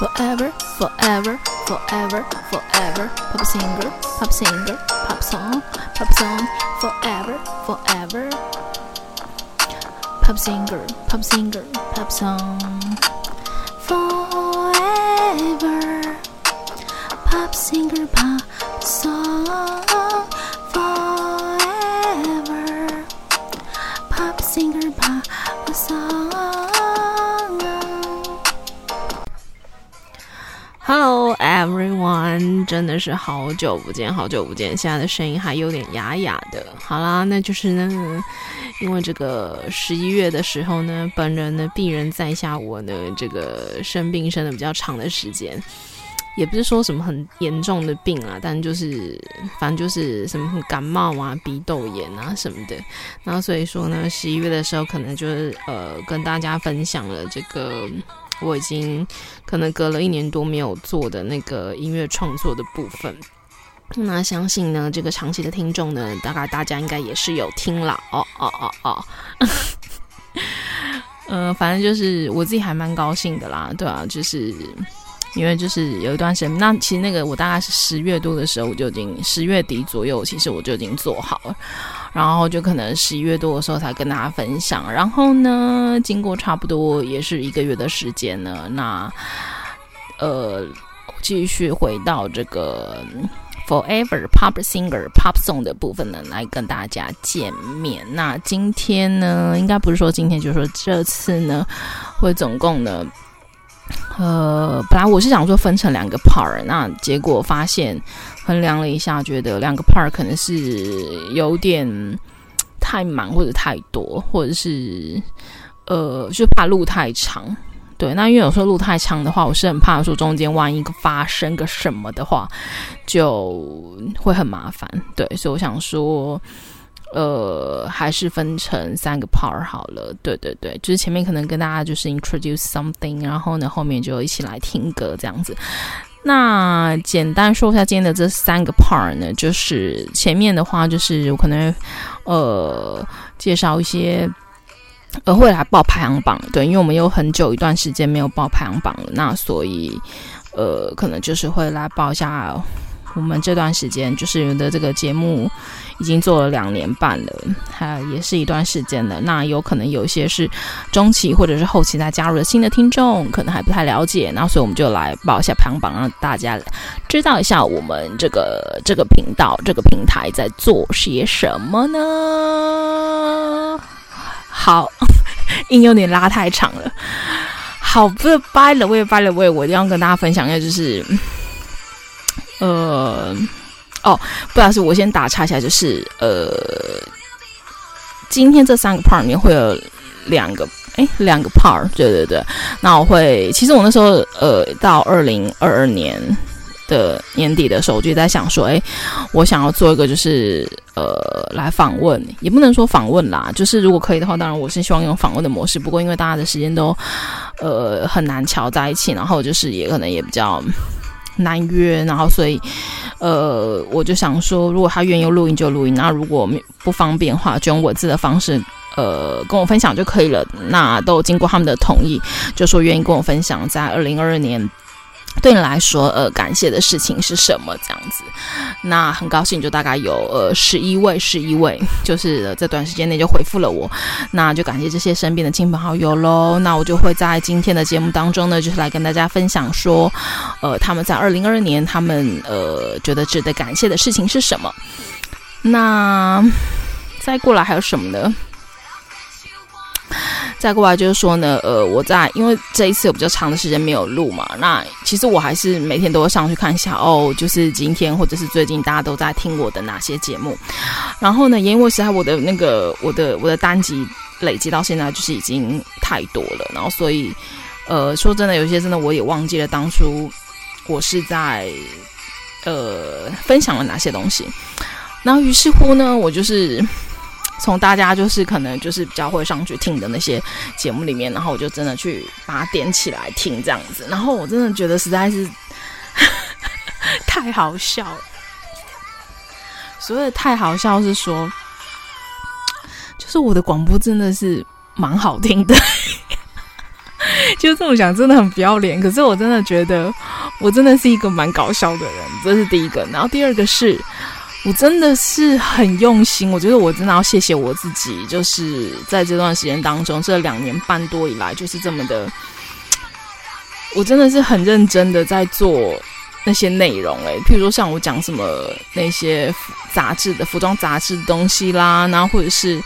Forever, forever, forever, forever. Pop singer, pop singer, pop song, pop song. Forever, forever. Pop singer, pop singer, pop song. Forever. Pop singer, pop song. Forever. Pop singer, pop song. everyone，真的是好久不见，好久不见，现在的声音还有点哑哑的。好啦，那就是呢，因为这个十一月的时候呢，本人呢病人在下，我呢这个生病生的比较长的时间，也不是说什么很严重的病啊，但就是反正就是什么感冒啊、鼻窦炎啊什么的。然后所以说呢，十一月的时候可能就是呃跟大家分享了这个。我已经可能隔了一年多没有做的那个音乐创作的部分，那相信呢，这个长期的听众呢，大概大家应该也是有听了。哦哦哦哦，嗯、反正就是我自己还蛮高兴的啦，对啊，就是因为就是有一段时间，那其实那个我大概是十月多的时候，我就已经十月底左右，其实我就已经做好了。然后就可能十一月多的时候才跟大家分享，然后呢，经过差不多也是一个月的时间呢，那呃，继续回到这个 Forever Pop Singer Pop Song 的部分呢，来跟大家见面。那今天呢，应该不是说今天，就是说这次呢，会总共呢。呃，本来我是想说分成两个 part，那结果发现衡量了一下，觉得两个 part 可能是有点太满或者太多，或者是呃，就怕路太长。对，那因为有时候路太长的话，我是很怕说中间万一发生个什么的话，就会很麻烦。对，所以我想说。呃，还是分成三个 part 好了。对对对，就是前面可能跟大家就是 introduce something，然后呢，后面就一起来听歌这样子。那简单说一下今天的这三个 part 呢，就是前面的话就是我可能呃介绍一些呃会来报排行榜，对，因为我们有很久一段时间没有报排行榜了，那所以呃可能就是会来报一下。我们这段时间就是的这个节目已经做了两年半了，还也是一段时间了。那有可能有一些是中期或者是后期再加入的新的听众，可能还不太了解。那所以我们就来报一下排行榜，让大家知道一下我们这个这个频道这个平台在做些什么呢？好，音有点拉太长了。好，不是掰了，我也掰了，我也我一定要跟大家分享一下，就是。呃，哦，不好意思，我先打岔一下，就是呃，今天这三个 part 里面会有两个，哎，两个 part，对对对。那我会，其实我那时候呃，到二零二二年的年底的时候，我就在想说，哎，我想要做一个，就是呃，来访问，也不能说访问啦，就是如果可以的话，当然我是希望用访问的模式。不过因为大家的时间都呃很难瞧在一起，然后就是也可能也比较。难约，然后所以，呃，我就想说，如果他愿意录音就录音，那如果不方便的话，就用文字的方式，呃，跟我分享就可以了。那都经过他们的同意，就说愿意跟我分享，在二零二二年。对你来说，呃，感谢的事情是什么？这样子，那很高兴，就大概有呃十一位，十一位，就是、呃、这短时间内就回复了我，那就感谢这些身边的亲朋好友喽。那我就会在今天的节目当中呢，就是来跟大家分享说，呃，他们在二零二二年，他们呃觉得值得感谢的事情是什么？那再过来还有什么呢？再过来就是说呢，呃，我在因为这一次有比较长的时间没有录嘛，那其实我还是每天都会上去看一下哦，就是今天或者是最近大家都在听我的哪些节目，然后呢，因为实在我的那个我的我的单集累积到现在就是已经太多了，然后所以呃说真的，有些真的我也忘记了当初我是在呃分享了哪些东西，然后于是乎呢，我就是。从大家就是可能就是比较会上去听的那些节目里面，然后我就真的去把它点起来听这样子，然后我真的觉得实在是 太好笑了。所谓的太好笑是说，就是我的广播真的是蛮好听的，就这么想，真的很不要脸。可是我真的觉得，我真的是一个蛮搞笑的人，这是第一个。然后第二个是，我真的是很用心。我觉得我真的要谢谢我自己，就是在这段时间当中，这两年半多以来，就是这么的，我真的是很认真的在做那些内容。诶，譬如说像我讲什么那些杂志的服装杂志的东西啦，然后或者是。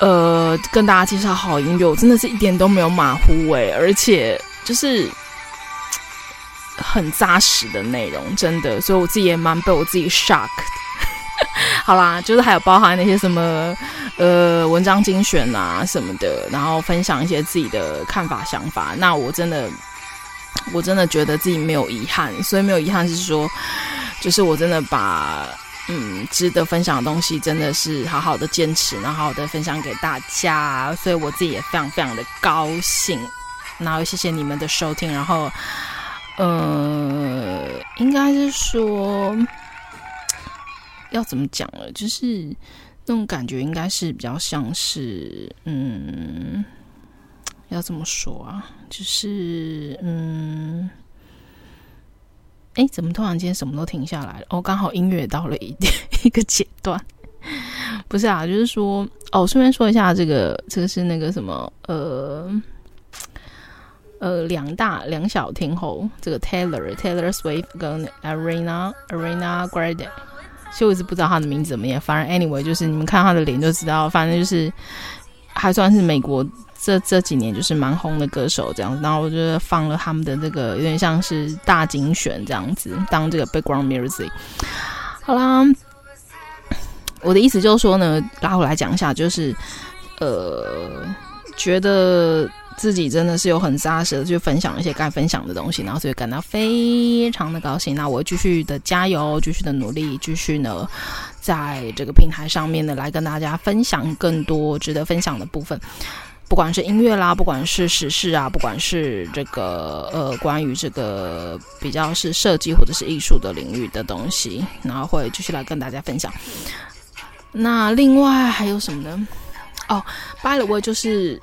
呃，跟大家介绍好音乐，我真的是一点都没有马虎诶，而且就是很扎实的内容，真的，所以我自己也蛮被我自己 shock。好啦，就是还有包含那些什么呃文章精选啊什么的，然后分享一些自己的看法想法。那我真的，我真的觉得自己没有遗憾，所以没有遗憾是说，就是我真的把。嗯，值得分享的东西真的是好好的坚持，然后好好的分享给大家，所以我自己也非常非常的高兴。然后谢谢你们的收听，然后呃，应该是说要怎么讲了，就是那种感觉应该是比较像是嗯，要怎么说啊？就是嗯。哎，怎么突然间什么都停下来了？哦，刚好音乐到了一点 一个阶段，不是啊，就是说，哦，顺便说一下，这个这个是那个什么，呃呃，两大两小天后，这个 Taylor Taylor Swift 跟 Ariana Ariana Grande，其实我一直不知道他的名字怎么样，反正 anyway 就是你们看他的脸就知道，反正就是还算是美国。这这几年就是蛮红的歌手这样子，然后我就放了他们的这个有点像是大精选这样子当这个 background music。好啦，我的意思就是说呢，拉回来讲一下，就是呃，觉得自己真的是有很扎实的去分享一些该分享的东西，然后所以感到非常的高兴。那我会继续的加油，继续的努力，继续呢，在这个平台上面呢来跟大家分享更多值得分享的部分。不管是音乐啦，不管是时事啊，不管是这个呃，关于这个比较是设计或者是艺术的领域的东西，然后会继续来跟大家分享。那另外还有什么呢？哦，by the way，就是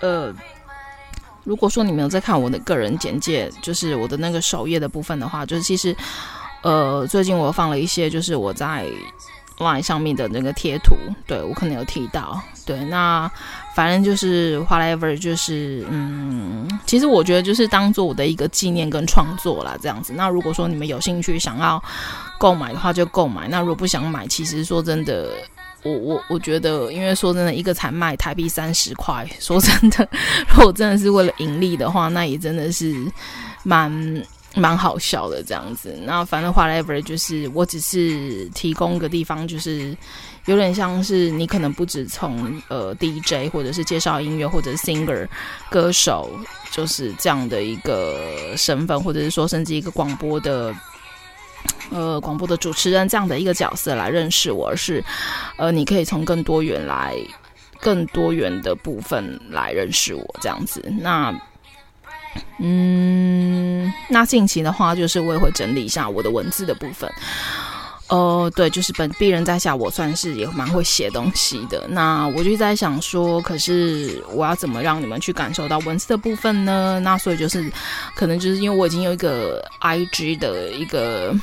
呃，如果说你没有在看我的个人简介，就是我的那个首页的部分的话，就是其实呃，最近我放了一些，就是我在。Line 上面的那个贴图，对，我可能有提到，对，那反正就是 whatever，就是嗯，其实我觉得就是当做我的一个纪念跟创作啦，这样子。那如果说你们有兴趣想要购买的话，就购买；那如果不想买，其实说真的，我我我觉得，因为说真的，一个才卖台币三十块，说真的，如果真的是为了盈利的话，那也真的是蛮。蛮好笑的这样子，那反正 whatever 就是我只是提供个地方，就是有点像是你可能不止从呃 DJ 或者是介绍音乐或者 singer 歌手，就是这样的一个身份，或者是说甚至一个广播的呃广播的主持人这样的一个角色来认识我，而是呃你可以从更多元来更多元的部分来认识我这样子，那。嗯，那近期的话，就是我也会整理一下我的文字的部分。呃，对，就是本鄙人在下，我算是也蛮会写东西的。那我就在想说，可是我要怎么让你们去感受到文字的部分呢？那所以就是，可能就是因为我已经有一个 IG 的一个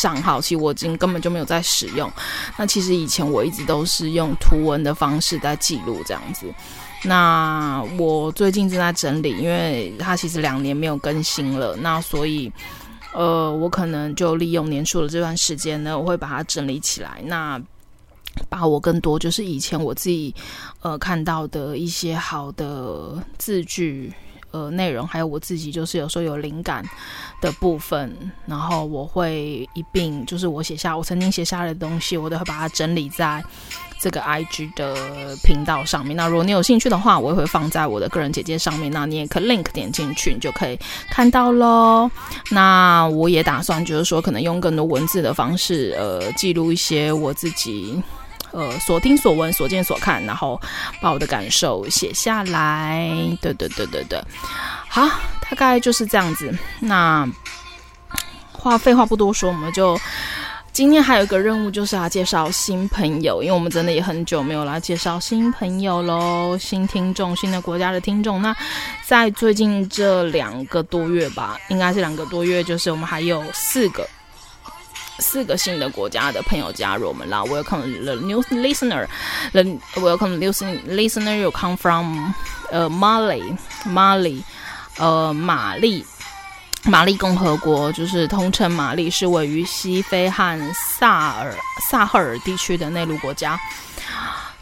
账号，其实我已经根本就没有在使用。那其实以前我一直都是用图文的方式在记录这样子。那我最近正在整理，因为它其实两年没有更新了，那所以，呃，我可能就利用年初的这段时间呢，我会把它整理起来，那把我更多就是以前我自己呃看到的一些好的字句。呃，内容还有我自己，就是有时候有灵感的部分，然后我会一并，就是我写下我曾经写下来的东西，我都会把它整理在这个 IG 的频道上面。那如果你有兴趣的话，我也会放在我的个人简介上面，那你也可以 link 点进去，你就可以看到喽。那我也打算就是说，可能用更多文字的方式，呃，记录一些我自己。呃，所听所闻所见所看，然后把我的感受写下来。对对对对对，好，大概就是这样子。那话废话不多说，我们就今天还有一个任务，就是要介绍新朋友，因为我们真的也很久没有来介绍新朋友喽，新听众、新的国家的听众。那在最近这两个多月吧，应该是两个多月，就是我们还有四个。四个新的国家的朋友加入我们啦！Welcome the new listener. The welcome the listener. You come from 呃 Mali, Mali，呃马利，马利共和国就是通称马利，是位于西非和萨尔萨赫尔地区的内陆国家。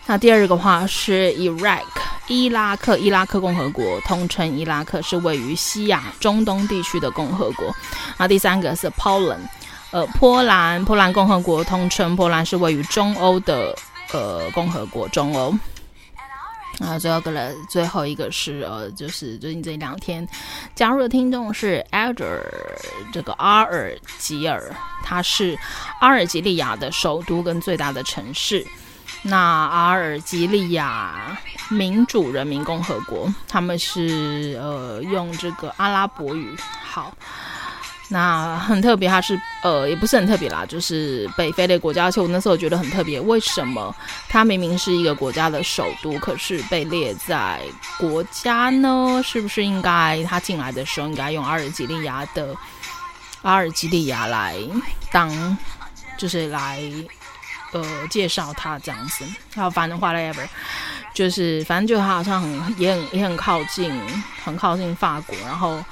那第二个话是 Iraq，伊拉克，伊拉克共和国通称伊拉克，是位于西亚中东地区的共和国。那第三个是 Poland。呃，波兰，波兰共和国通称波兰，是位于中欧的呃共和国，中欧。啊，最后个了，最后一个是呃，就是最近这两天加入的听众是 Alger，这个阿尔及尔，它是阿尔及利亚的首都跟最大的城市。那阿尔及利亚民主人民共和国，他们是呃用这个阿拉伯语。好。那很特别，它是呃，也不是很特别啦，就是北非的国家。而且我那时候觉得很特别，为什么它明明是一个国家的首都，可是被列在国家呢？是不是应该他进来的时候应该用阿尔及利亚的阿尔及利亚来当，就是来呃介绍他这样子？好，反正 whatever，就是反正就他好像很也很也很靠近，很靠近法国，然后。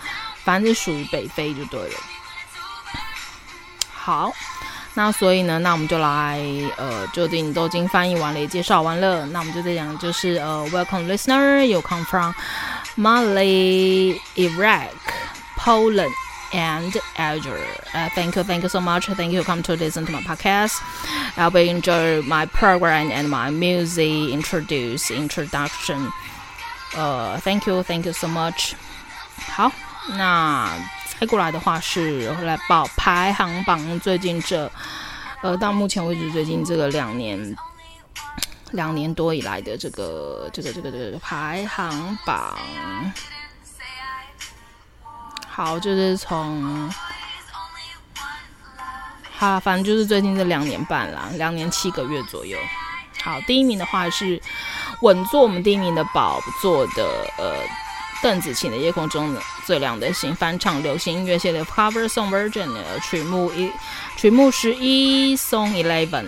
反正是属于北非就对了。好，那所以呢，那我们就来呃，就已经都已经翻译完了，也介绍完了。那我们就这样，就是呃，Welcome listener, you come from Mali, Iraq, Poland, and Algeria. Uh, thank you, thank you so much. Thank you come to listen to my podcast. I will enjoy my program and my music introduce introduction. Uh, thank you, thank you so much. 好。 那再过来的话是来报排行榜，最近这呃到目前为止，最近这个两年两年多以来的这个这个这个这个排行榜，好，就是从好，反正就是最近这两年半啦，两年七个月左右。好，第一名的话是稳坐我们第一名的宝座的呃。邓紫棋的《夜空中最亮的星》翻唱流行音乐系列 Cover Song Version 曲目一曲目十一 Song Eleven。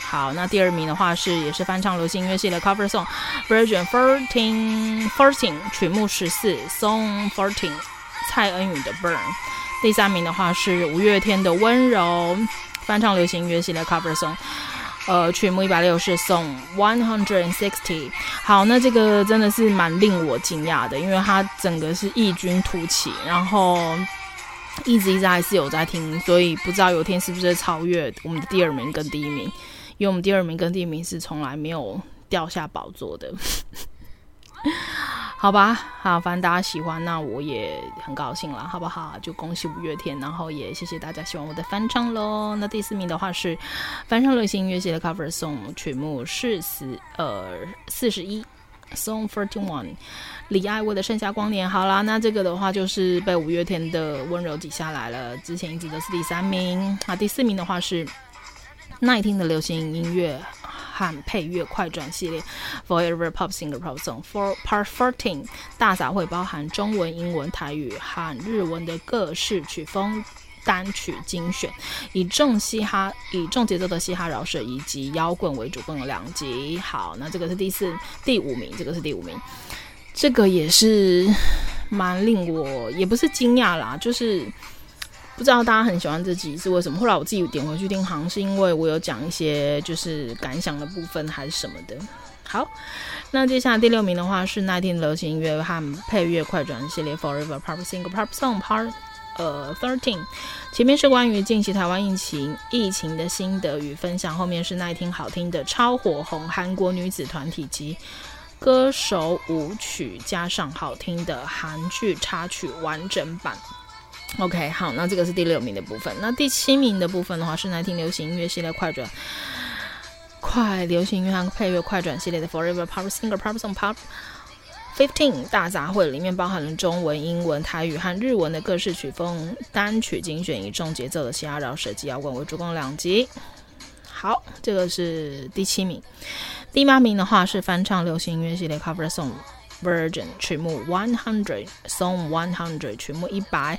好，那第二名的话是也是翻唱流行音乐系列 Cover Song Version Fourteen Fourteen 曲目十四 Song Fourteen 蔡恩宇的 Burn。第三名的话是五月天的温柔翻唱流行音乐系列 Cover Song。呃，曲目一百六是送 one hundred and sixty。好，那这个真的是蛮令我惊讶的，因为它整个是异军突起，然后一直一直还是有在听，所以不知道有天是不是超越我们的第二名跟第一名，因为我们第二名跟第一名是从来没有掉下宝座的。好吧，好，反正大家喜欢，那我也很高兴了，好不好？就恭喜五月天，然后也谢谢大家喜欢我的翻唱喽。那第四名的话是翻唱流行音乐系的 cover song，曲目是四呃四十一，song forty one，李艾薇的盛夏光年。好啦，那这个的话就是被五月天的温柔挤下来了，之前一直都是第三名。那第四名的话是耐听的流行音乐。和配乐快转系列，Forever Pop Singer Pop Song For Part Fourteen，大杂烩包含中文、英文、台语和日文的各式曲风单曲精选，以重嘻哈、以重节奏的嘻哈饶舌以及摇滚为主，共有两集。好，那这个是第四、第五名，这个是第五名，这个也是蛮令我也不是惊讶啦，就是。不知道大家很喜欢这集是为什么？后来我自己点回去听，好像是因为我有讲一些就是感想的部分还是什么的。好，那接下来第六名的话是耐听流行音乐和配乐快转系列 Forever Pop Single Pop Song Part 呃 Thirteen。前面是关于近期台湾疫情疫情的心得与分享，后面是耐听好听的超火红韩国女子团体及歌手舞曲，加上好听的韩剧插曲完整版。OK，好，那这个是第六名的部分。那第七名的部分的话，是来听流行音乐系列快转，快流行音乐和配乐快转系列的 Forever Pop Singer Pop Song Pop Fifteen 大杂烩里面包含了中文、英文、台语和日文的各式曲风单曲精选，以重节奏的嘻哈饶舌及摇滚为主，共两集。好，这个是第七名。第八名的话是翻唱流行音乐系列 Cover Song Version 曲目 One Hundred Song One Hundred 曲目一百，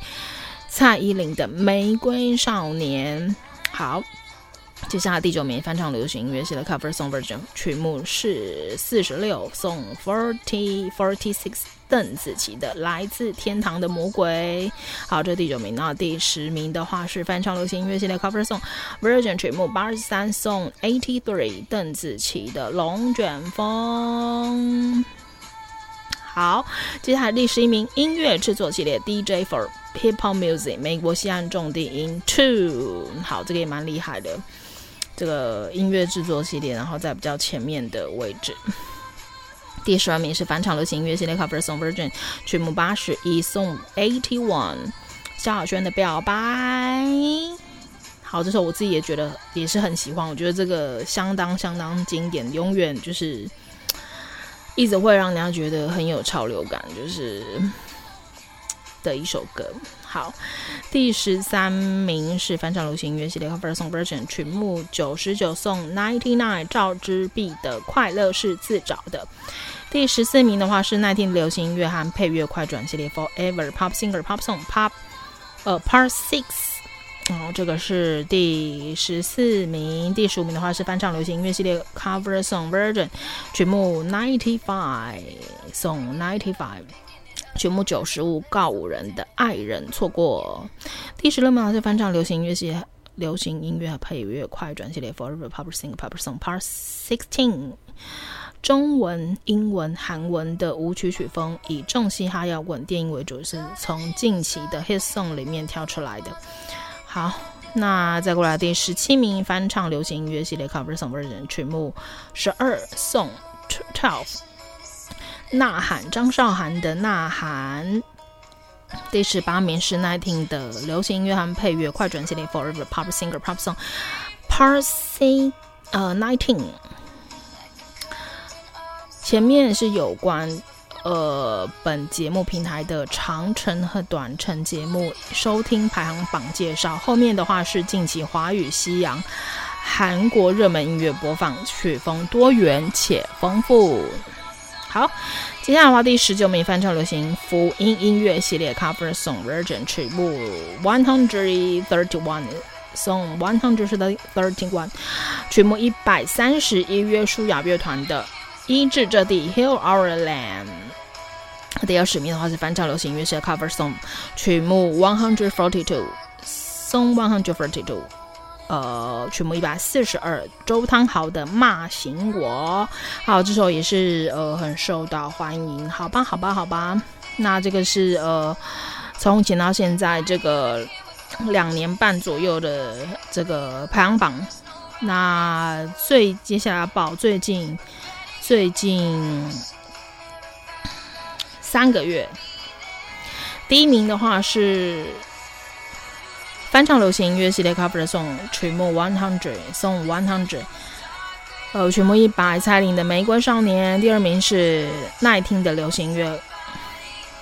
蔡依林的《玫瑰少年》。好，接下来第九名翻唱流行音乐系列 Cover Song Version 曲目是四十六 Song Forty Forty Six。邓紫棋的《来自天堂的魔鬼》，好，这是第九名。那第十名的话是翻唱流行音乐系列 Cover Song Version 曲目八十三 Song Eighty Three，邓紫棋的《龙卷风》。好，接下来第十一名音乐制作系列 DJ for Hip Hop Music 美国西岸重低音 Two，好，这个也蛮厉害的，这个音乐制作系列，然后在比较前面的位置。第十二名是返场流行音乐系列 Cover Song Version 曲目八十一 Song Eighty One，萧亚轩的表白。好，这首我自己也觉得也是很喜欢，我觉得这个相当相当经典，永远就是一直会让人家觉得很有潮流感，就是的一首歌。好，第十三名是翻唱流行音乐系列 Cover Song Version 曲目九十九 Song Ninety Nine 赵之璧的快乐是自找的。第十四名的话是奈听流行音乐和配乐快转系列 Forever Pop Singer Pop Song Pop，呃 Part Six，然后，这个是第十四名。第十五名的话是翻唱流行音乐系列 Cover Song Version 曲目 Ninety Five Song Ninety Five，曲目九十五告五人的爱人错过。第十六名是翻唱流行音乐系列流行音乐和配乐快转系列 Forever Pop Singer Pop Song Part Sixteen。中文、英文、韩文的舞曲曲风，以重嘻哈摇滚电音为主，是从近期的 hit song 里面挑出来的。好，那再过来第十七名翻唱流行音乐系列 cover song version 曲目十二 song twelve，呐喊张韶涵的呐喊。第十八名是奈听的流行音乐和配乐快转系列 forever pop singer pop song part C 呃 nineteen。前面是有关，呃，本节目平台的长程和短程节目收听排行榜介绍。后面的话是近期华语、西洋、韩国热门音乐播放，曲风多元且丰富。好，接下来的话，第十九名翻唱流行福音音乐系列 Cover Song Version 曲目 One Hundred Thirty One Song One Hundred Thirty One 曲目一百三十一，约书亚乐团的。医治这地，Heal Our Land。第二十名的话是翻唱流行音乐是 Cover Song 曲目 One Hundred Forty Two，Song One Hundred Forty Two，呃，曲目一百四十二，周汤豪的骂醒我。好，这首也是呃很受到欢迎。好吧，好吧，好吧。那这个是呃从前到现在这个两年半左右的这个排行榜。那最接下来报最近。最近三个月，第一名的话是翻唱流行音乐系列 Cover Song 曲目 One Hundred Song One Hundred，呃，曲目一百，蔡依林的《玫瑰少年》。第二名是耐听的流行乐，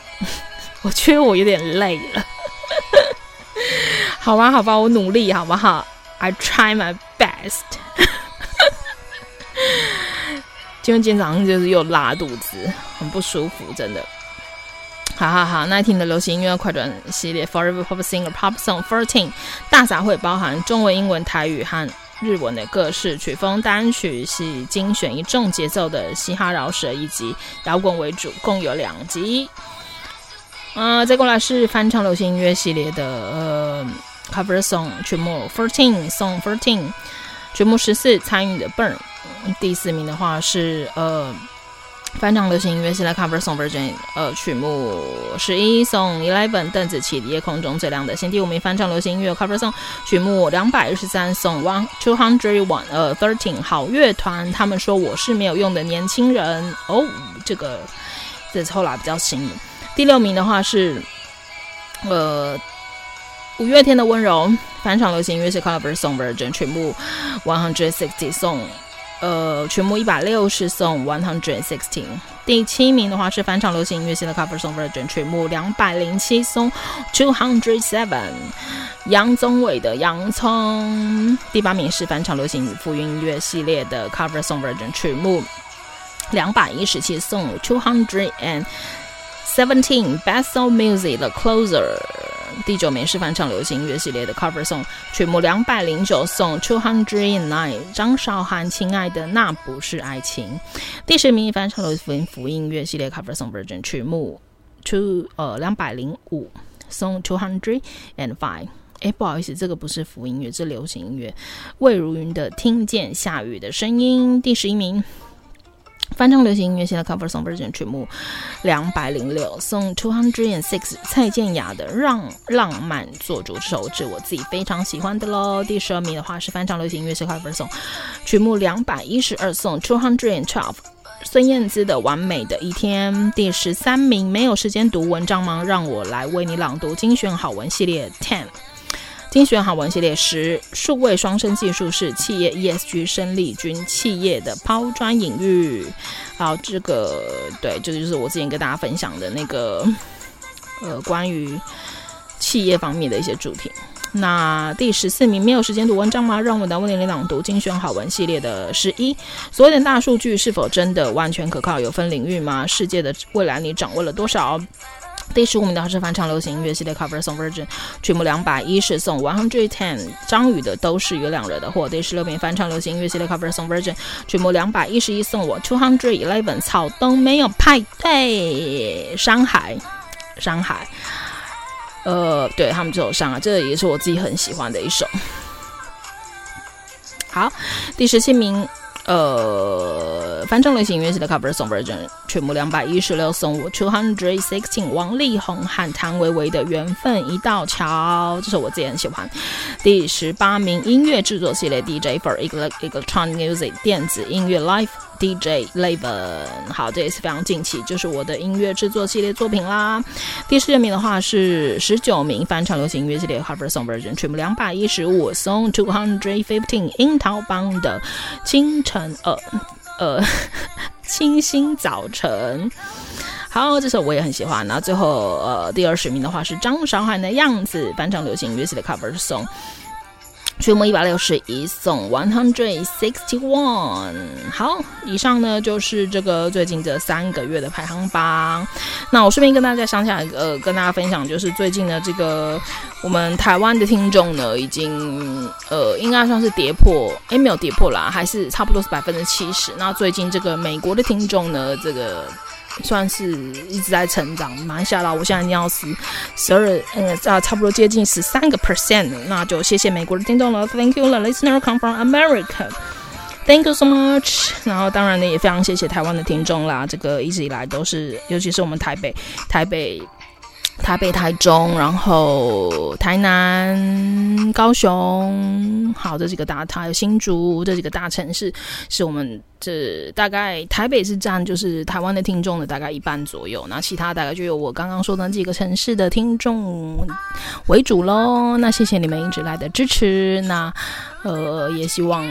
我觉得我有点累了，好吧，好吧，我努力，好不好？I try my best。今天早上就是又拉肚子，很不舒服，真的。好好好，那听的流行音乐快转系列 Forever Pop Singer Pop Song Fourteen 大杂烩，包含中文、英文、台语和日文的各式曲风单曲，是精选以重节奏的嘻哈饶舌以及摇滚为主，共有两集。呃，再过来是翻唱流行音乐系列的呃 Cover Song 曲目 Fourteen Song Fourteen 曲目十四参与的 Burn。第四名的话是呃翻唱流行音乐系列 Cover Song Version 呃曲目十一 Song Eleven 邓紫棋的夜空中最亮的星。第五名翻唱流行音乐 Cover Song 曲目两百一十三 Song One Two Hundred One 呃 Thirteen 好乐团他们说我是没有用的年轻人哦，这个这是后来比较新的。第六名的话是呃五月天的温柔翻唱流行音乐系列 Cover Song Version 曲目 One Hundred Sixty Song。呃，曲目一百六十送 one hundred sixteen。第七名的话是翻唱流行音乐的 cover song version，曲目两百零七送 two hundred seven。杨宗纬的《洋葱》。第八名是翻唱流行福音音乐系列的 cover song version，曲目两百一十七送 two hundred and seventeen。Best Song Music 的 Closer。第九名是翻唱流行音乐系列的 cover song，曲目两百零九 Song two hundred and Nine，。张韶涵《亲爱的那不是爱情》。第十名翻唱流行福音音乐系列 cover song version，曲目 two 呃两百零五 Song two hundred and five。哎，不好意思，这个不是福音乐，这是流行音乐。魏如云的《听见下雨的声音》。第十一名。翻唱流行音乐系的 cover song version 曲目两百零六，送 two hundred and six。蔡健雅的《让浪漫做主》这首是我自己非常喜欢的喽。第十二名的话是翻唱流行音乐系 cover song 曲目两百一十二，送 two hundred and twelve。孙燕姿的《完美的一天》。第十三名，没有时间读文章吗？让我来为你朗读精选好文系列 ten。精选好文系列十，数位双生技术是企业 ESG 生力军企业的抛砖引玉。好，这个对，这个就是我之前跟大家分享的那个 呃关于企业方面的一些主题。那第十四名，没有时间读文章吗？让我来为你朗读精选好文系列的十一，所谓的大数据是否真的完全可靠？有分领域吗？世界的未来你掌握了多少？第十五名的话是翻唱流行音乐系列 cover song version，曲目两百一十送 one hundred ten，张宇的都是月亮惹的祸。第十六名翻唱流行音乐系列 cover song version，曲目两百一十一送我 two hundred eleven，草东没有派对，山海，山海，呃，对他们这首伤啊，这也是我自己很喜欢的一首。好，第十七名。呃，翻唱流行音乐系的 cover song version，曲目两百一十六，送我 two hundred sixteen。王力宏和谭维维的缘分一道桥，这首我自己很喜欢。第十八名音乐制作系列 DJ for electronic music 电子音乐 live DJ leven 好，这也是非常近期，就是我的音乐制作系列作品啦。第十名的话是十九名翻唱流行音乐系列 cover song version，全部两百一十五，Song two hundred fifteen。樱桃帮的清晨。呃呃，清新早晨，好，这首我也很喜欢。然后最后呃，第二十名的话是张韶涵的样子，翻唱流行音乐系的 cover song。曲目一百六十一，送 one hundred sixty one。好，以上呢就是这个最近这三个月的排行榜。那我顺便跟大家想起来，呃，跟大家分享，就是最近的这个我们台湾的听众呢，已经呃应该算是跌破，诶，没有跌破啦，还是差不多是百分之七十。那最近这个美国的听众呢，这个。算是一直在成长，蛮吓到我现在已经要十十二，嗯啊，差不多接近十三个 percent，那就谢谢美国的听众了，Thank you, the listener come from America, Thank you so much。然后当然呢，也非常谢谢台湾的听众啦，这个一直以来都是，尤其是我们台北，台北。台北、台中，然后台南、高雄，好，这几个大，还有新竹这几个大城市，是我们这大概台北是占就是台湾的听众的大概一半左右，那其他大概就有我刚刚说的那几个城市的听众为主喽。那谢谢你们一直来的支持，那呃也希望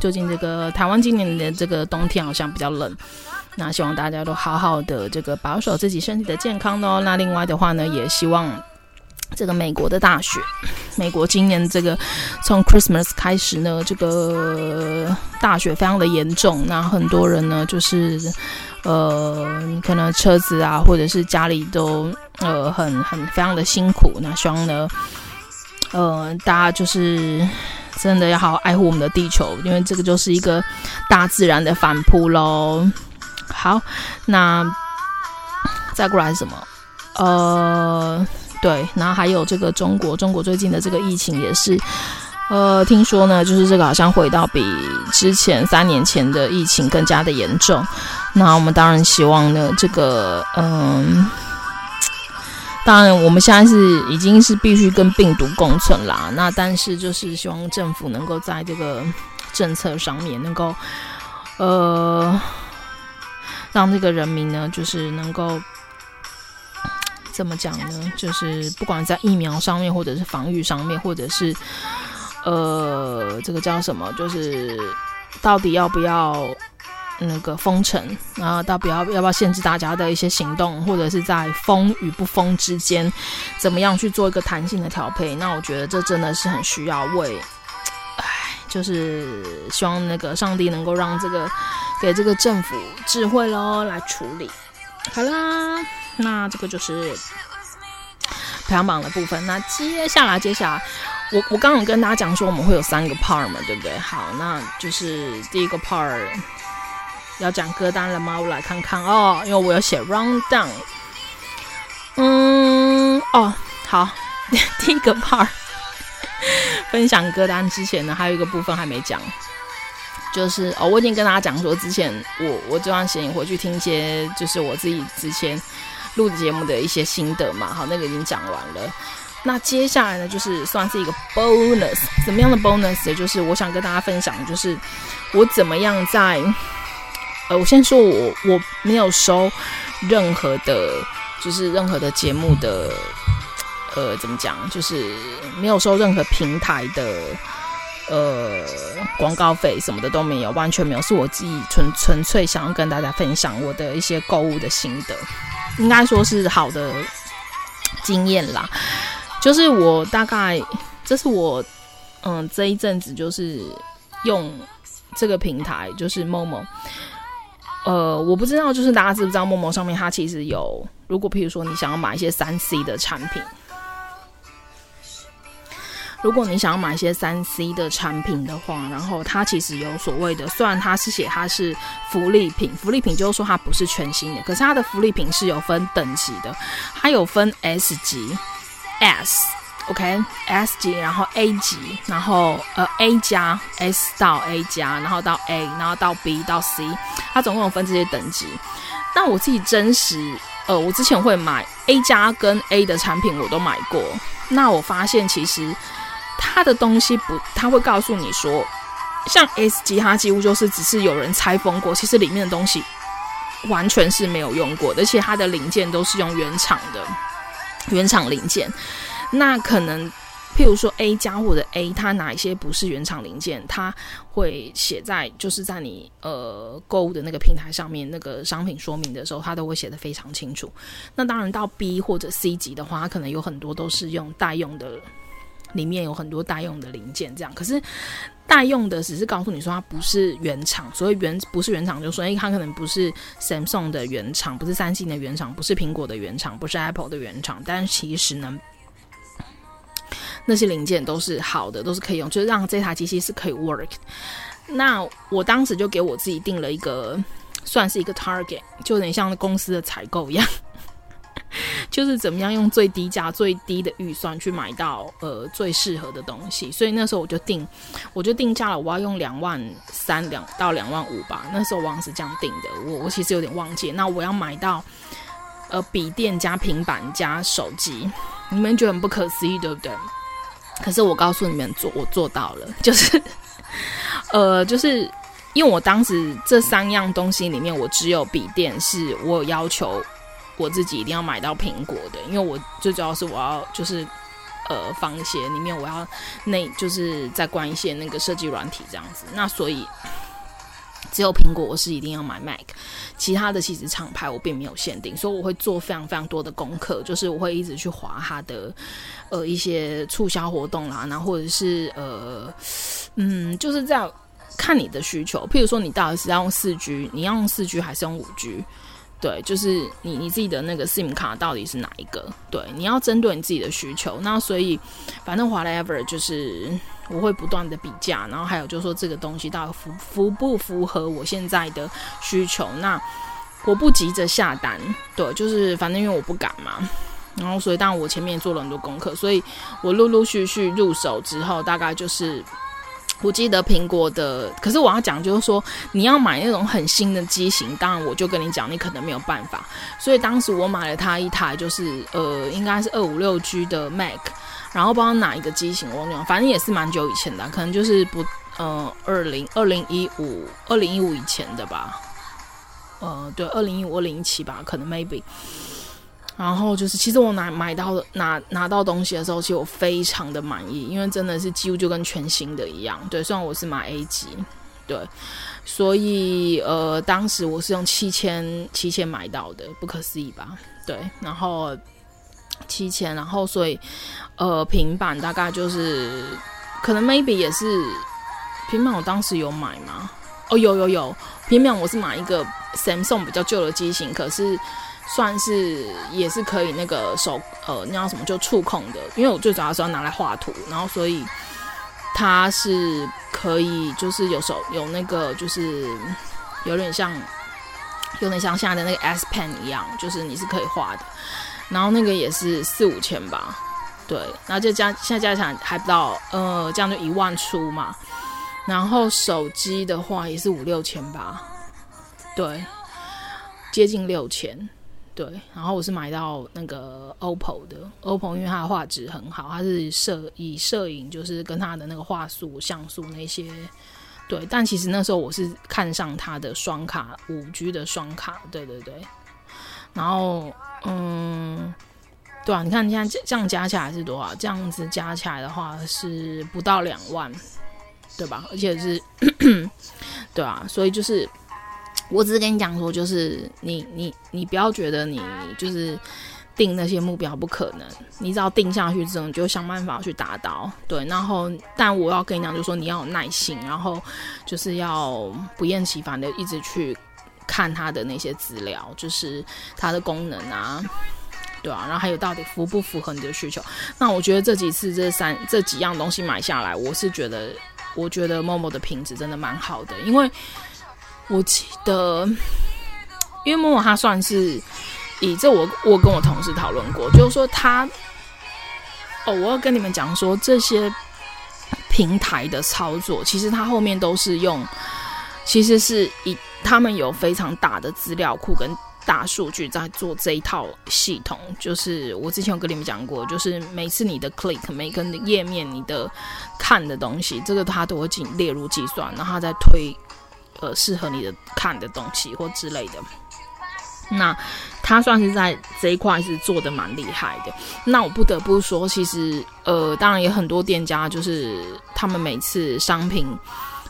最近这个台湾今年的这个冬天好像比较冷。那希望大家都好好的这个保守自己身体的健康哦。那另外的话呢，也希望这个美国的大雪，美国今年这个从 Christmas 开始呢，这个大雪非常的严重。那很多人呢，就是呃，可能车子啊，或者是家里都呃很很非常的辛苦。那希望呢，呃，大家就是真的要好好爱护我们的地球，因为这个就是一个大自然的反扑喽。好，那再过来什么？呃，对，然后还有这个中国，中国最近的这个疫情也是，呃，听说呢，就是这个好像回到比之前三年前的疫情更加的严重。那我们当然希望呢，这个，嗯，当然我们现在是已经是必须跟病毒共存啦。那但是就是希望政府能够在这个政策上面能够，呃。让这个人民呢，就是能够怎么讲呢？就是不管在疫苗上面，或者是防御上面，或者是呃，这个叫什么？就是到底要不要那个封城，然后到底要要不要限制大家的一些行动，或者是在封与不封之间，怎么样去做一个弹性的调配？那我觉得这真的是很需要为，就是希望那个上帝能够让这个给这个政府智慧喽来处理。好啦，那这个就是排行榜的部分。那接下来，接下来。我我刚刚跟大家讲说我们会有三个 part 嘛，对不对？好，那就是第一个 part 要讲歌单了吗？我来看看哦，因为我要写 rundown。嗯，哦，好，第一个 part 分享歌单之前呢，还有一个部分还没讲，就是哦，我已经跟大家讲说，之前我我这段时间回去听一些，就是我自己之前录的节目的一些心得嘛。好，那个已经讲完了。那接下来呢，就是算是一个 bonus，怎么样的 bonus？就是我想跟大家分享，就是我怎么样在，呃，我先说我我没有收任何的，就是任何的节目的，呃，怎么讲？就是没有收任何平台的，呃，广告费什么的都没有，完全没有，是我自己纯纯粹想要跟大家分享我的一些购物的心得，应该说是好的经验啦。就是我大概，这是我，嗯，这一阵子就是用这个平台，就是 Momo。呃，我不知道，就是大家知不知道 Momo 上面它其实有，如果譬如说你想要买一些三 C 的产品，如果你想要买一些三 C 的产品的话，然后它其实有所谓的，虽然它是写它是福利品，福利品就是说它不是全新的，可是它的福利品是有分等级的，它有分 S 级。S，OK，S 级，然后 A 级，然后呃 A 加 S 到 A 加，然后到 A，然后到 B 到 C，它总共有分这些等级。那我自己真实，呃，我之前会买 A 加跟 A 的产品，我都买过。那我发现其实它的东西不，它会告诉你说，像 S 级，它几乎就是只是有人拆封过，其实里面的东西完全是没有用过，而且它的零件都是用原厂的。原厂零件，那可能，譬如说 A 加或者 A，它哪一些不是原厂零件，它会写在就是在你呃购物的那个平台上面，那个商品说明的时候，它都会写得非常清楚。那当然到 B 或者 C 级的话，可能有很多都是用代用的，里面有很多代用的零件这样。可是代用的只是告诉你说它不是原厂，所以原不是原厂，就说诶，它可能不是 Samsung 的原厂，不是三星的原厂，不是苹果的原厂，不是 Apple 的原厂。但其实呢，那些零件都是好的，都是可以用，就是让这台机器是可以 work。那我当时就给我自己定了一个，算是一个 target，就有点像公司的采购一样。就是怎么样用最低价、最低的预算去买到呃最适合的东西，所以那时候我就定，我就定价了，我要用两万三两到两万五吧。那时候我是这样定的，我我其实有点忘记。那我要买到呃笔电加平板加手机，你们觉得很不可思议，对不对？可是我告诉你们做，我做到了，就是呃就是因为我当时这三样东西里面，我只有笔电是我有要求。我自己一定要买到苹果的，因为我最主要是我要就是呃放一些里面我要那就是再关一些那个设计软体这样子，那所以只有苹果我是一定要买 Mac，其他的其实厂牌我并没有限定，所以我会做非常非常多的功课，就是我会一直去划它的呃一些促销活动啦，然后或者是呃嗯就是在看你的需求，譬如说你到底是要用四 G，你要用四 G 还是用五 G？对，就是你你自己的那个 SIM 卡到底是哪一个？对，你要针对你自己的需求。那所以，反正 whatever，就是我会不断的比价，然后还有就是说这个东西到底符符不符合我现在的需求？那我不急着下单，对，就是反正因为我不敢嘛。然后所以当然我前面做了很多功课，所以我陆陆续续入手之后，大概就是。不记得苹果的，可是我要讲就是说，你要买那种很新的机型，当然我就跟你讲，你可能没有办法。所以当时我买了它一台，就是呃，应该是二五六 G 的 Mac，然后不知道哪一个机型，我忘了，反正也是蛮久以前的，可能就是不呃二零二零一五二零一五以前的吧，呃，对，二零一五二零一七吧，可能 maybe。然后就是，其实我拿买到拿拿到东西的时候，其实我非常的满意，因为真的是几乎就跟全新的一样。对，虽然我是买 A 级，对，所以呃，当时我是用七千七千买到的，不可思议吧？对，然后七千，然后所以呃，平板大概就是可能 maybe 也是平板，我当时有买吗？哦，有有有，平板我是买一个 Samsung 比较旧的机型，可是算是也是可以那个手呃，那叫什么就触控的，因为我最主要是要拿来画图，然后所以。它是可以，就是有手有那个，就是有点像，有点像现在的那个 S Pen 一样，就是你是可以画的。然后那个也是四五千吧，对。然后就加现在加起来还不到，呃，这样就一万出嘛。然后手机的话也是五六千吧，对，接近六千。对，然后我是买到那个 OPPO 的 OPPO，因为它的画质很好，它是摄以摄影就是跟它的那个画素、像素那些。对，但其实那时候我是看上它的双卡五 G 的双卡，对对对。然后嗯，对啊，你看现在这样加起来是多少？这样子加起来的话是不到两万，对吧？而且是，对啊，所以就是。我只是跟你讲说，就是你你你不要觉得你就是定那些目标不可能，你只要定下去之后，你就想办法去达到。对，然后但我要跟你讲，就是说你要有耐心，然后就是要不厌其烦的一直去看它的那些资料，就是它的功能啊，对啊，然后还有到底符不符合你的需求。那我觉得这几次这三这几样东西买下来，我是觉得我觉得 Momo 的品质真的蛮好的，因为。我记得，因为默默他算是以这我我跟我同事讨论过，就是说他哦，我要跟你们讲说这些平台的操作，其实他后面都是用，其实是以他们有非常大的资料库跟大数据在做这一套系统。就是我之前有跟你们讲过，就是每次你的 click 每个页面你的看的东西，这个他都会进列入计算，然后他再推。呃，适合你的看的东西或之类的，那他算是在这一块是做的蛮厉害的。那我不得不说，其实呃，当然也很多店家就是他们每次商品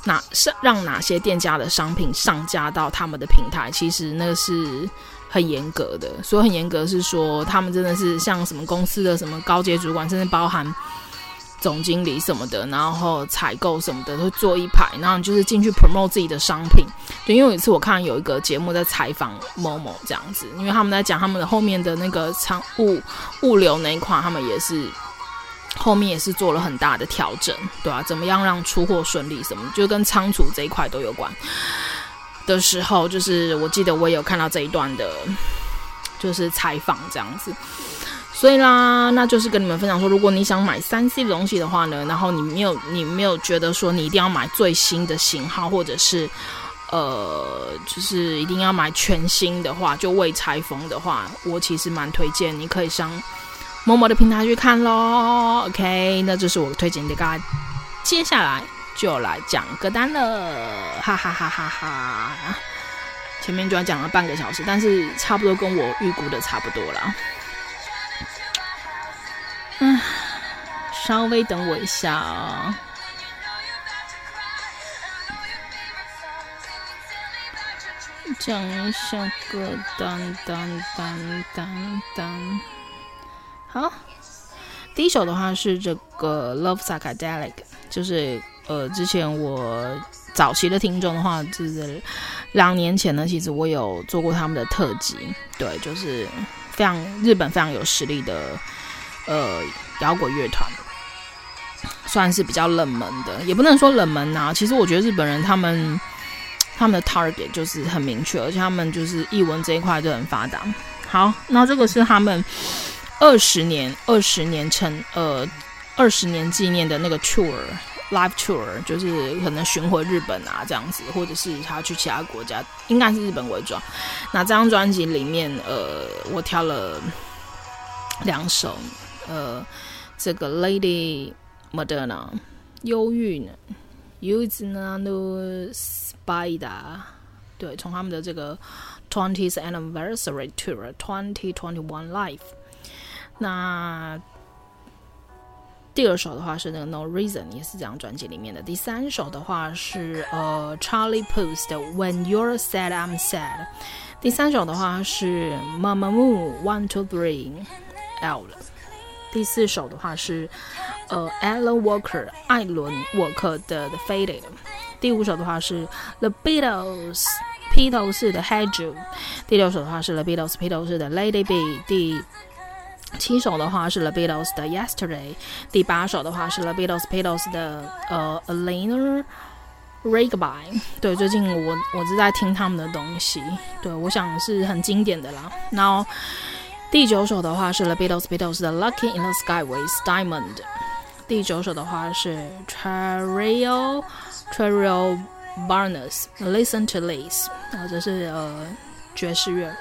哪上让哪些店家的商品上架到他们的平台，其实那个是很严格的。所以很严格是说，他们真的是像什么公司的什么高阶主管，甚至包含。总经理什么的，然后采购什么的都坐一排，然后就是进去 promote 自己的商品。对，因为有一次我看有一个节目在采访某某这样子，因为他们在讲他们的后面的那个仓物物流那一块，他们也是后面也是做了很大的调整，对啊，怎么样让出货顺利什么，就跟仓储这一块都有关的时候，就是我记得我也有看到这一段的，就是采访这样子。所以啦，那就是跟你们分享说，如果你想买三 C 的东西的话呢，然后你没有你没有觉得说你一定要买最新的型号，或者是呃，就是一定要买全新的话，就未拆封的话，我其实蛮推荐你可以上某某的平台去看咯。OK，那这是我推荐的，大家接下来就来讲歌单了，哈哈哈哈哈！前面就要讲了半个小时，但是差不多跟我预估的差不多了。稍微等我一下啊、哦。讲一下歌单，单单单单。好，第一首的话是这个《Love Psychedelic》，就是呃，之前我早期的听众的话，就是两年前呢，其实我有做过他们的特辑，对，就是非常日本非常有实力的。呃，摇滚乐团算是比较冷门的，也不能说冷门啊。其实我觉得日本人他们他们的 target 就是很明确，而且他们就是译文这一块就很发达。好，那这个是他们二十年二十年成呃二十年纪念的那个 tour live tour，就是可能巡回日本啊这样子，或者是他去其他国家，应该是日本为主。那这张专辑里面，呃，我挑了两首。呃，这个 Lady Moderna 忧郁呢，Use No Spider，对，从他们的这个 Twentieth Anniversary Tour Twenty Twenty One Live，那 第二首的话是那个 No Reason，也是这张专辑里面的。第三首的话是呃 Charlie Puth 的 When You're Sad I'm Sad。第三首的话是 Mamamoo One Two Three L。 第四首的话是呃 Alan Walker 艾伦沃克的 The Faded。第五首的话是 The Beatles 披头士的 Had You。第六首的话是 The Beatles 披头士的 Lady B。第七首的话是 The Beatles 的 Yesterday，第八首的话是 The Beatles Beatles 的呃 Eleanor Rigby。对，最近我我是在听他们的东西，对，我想是很经典的啦。然后第九首的话是 The Beatles Beatles 的 Lucky in the Sky with Diamond。第九首的话是 Cheryl Cheryl Barnes Listen to This，然后这是呃爵士乐。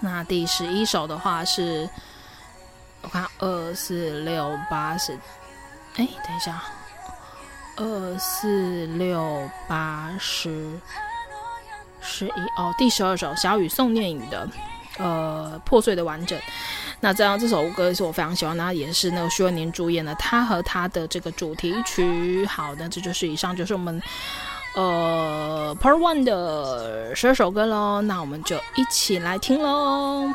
那第十一首的话是。我看二四六八十，哎，等一下，二四六八十十一哦，第十二首小雨宋念宇的呃破碎的完整。那这样这首歌是我非常喜欢，那也是那个徐若宁主演的，他和他的这个主题曲。好那，这就是以上就是我们呃 Part One 的十二首歌喽，那我们就一起来听喽。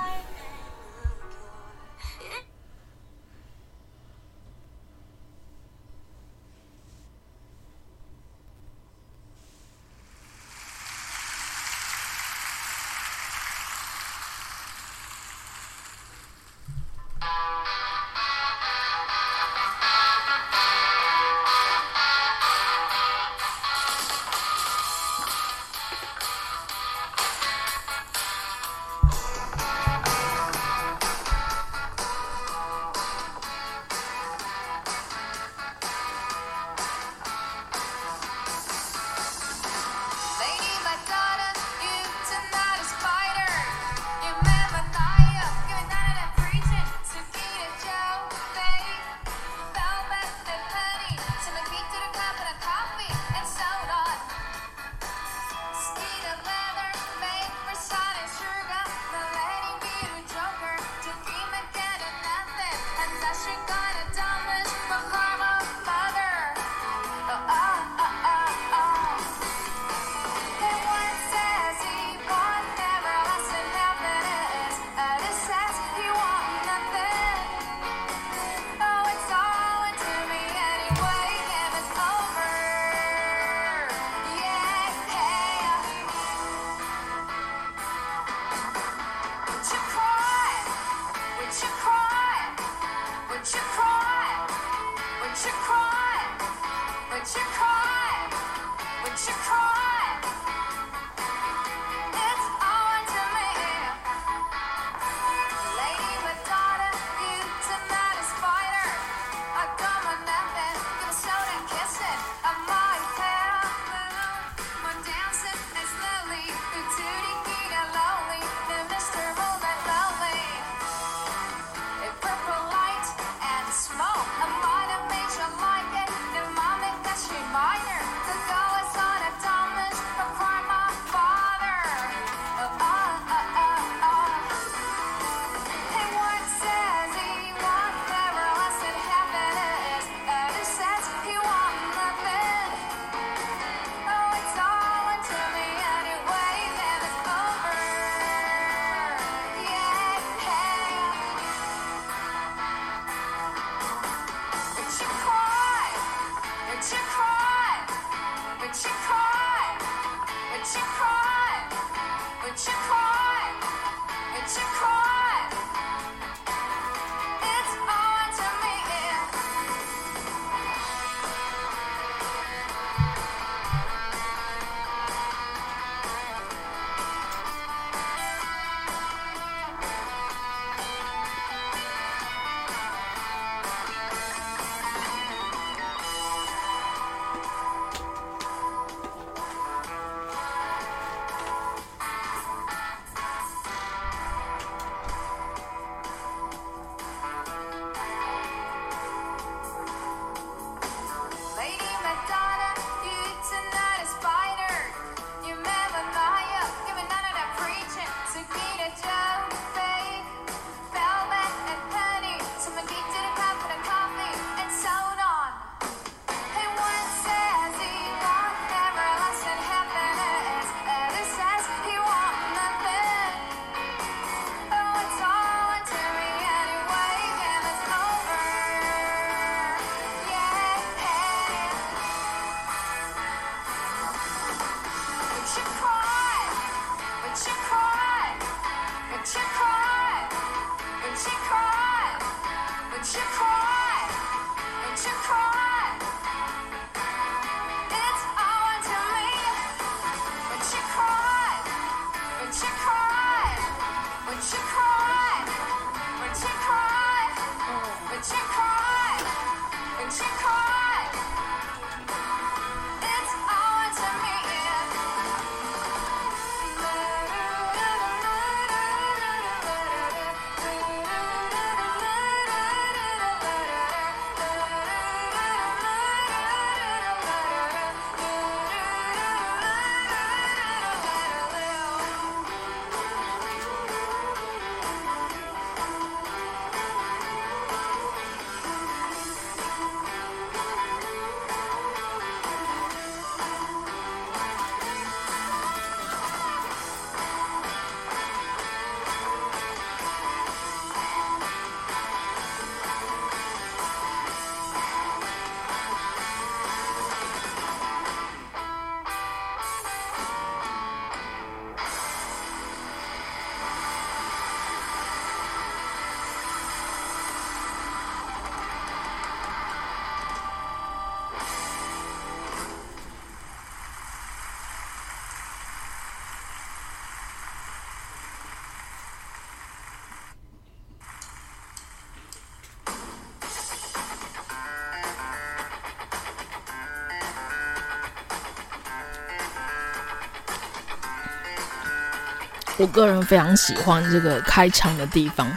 我个人非常喜欢这个开场的地方，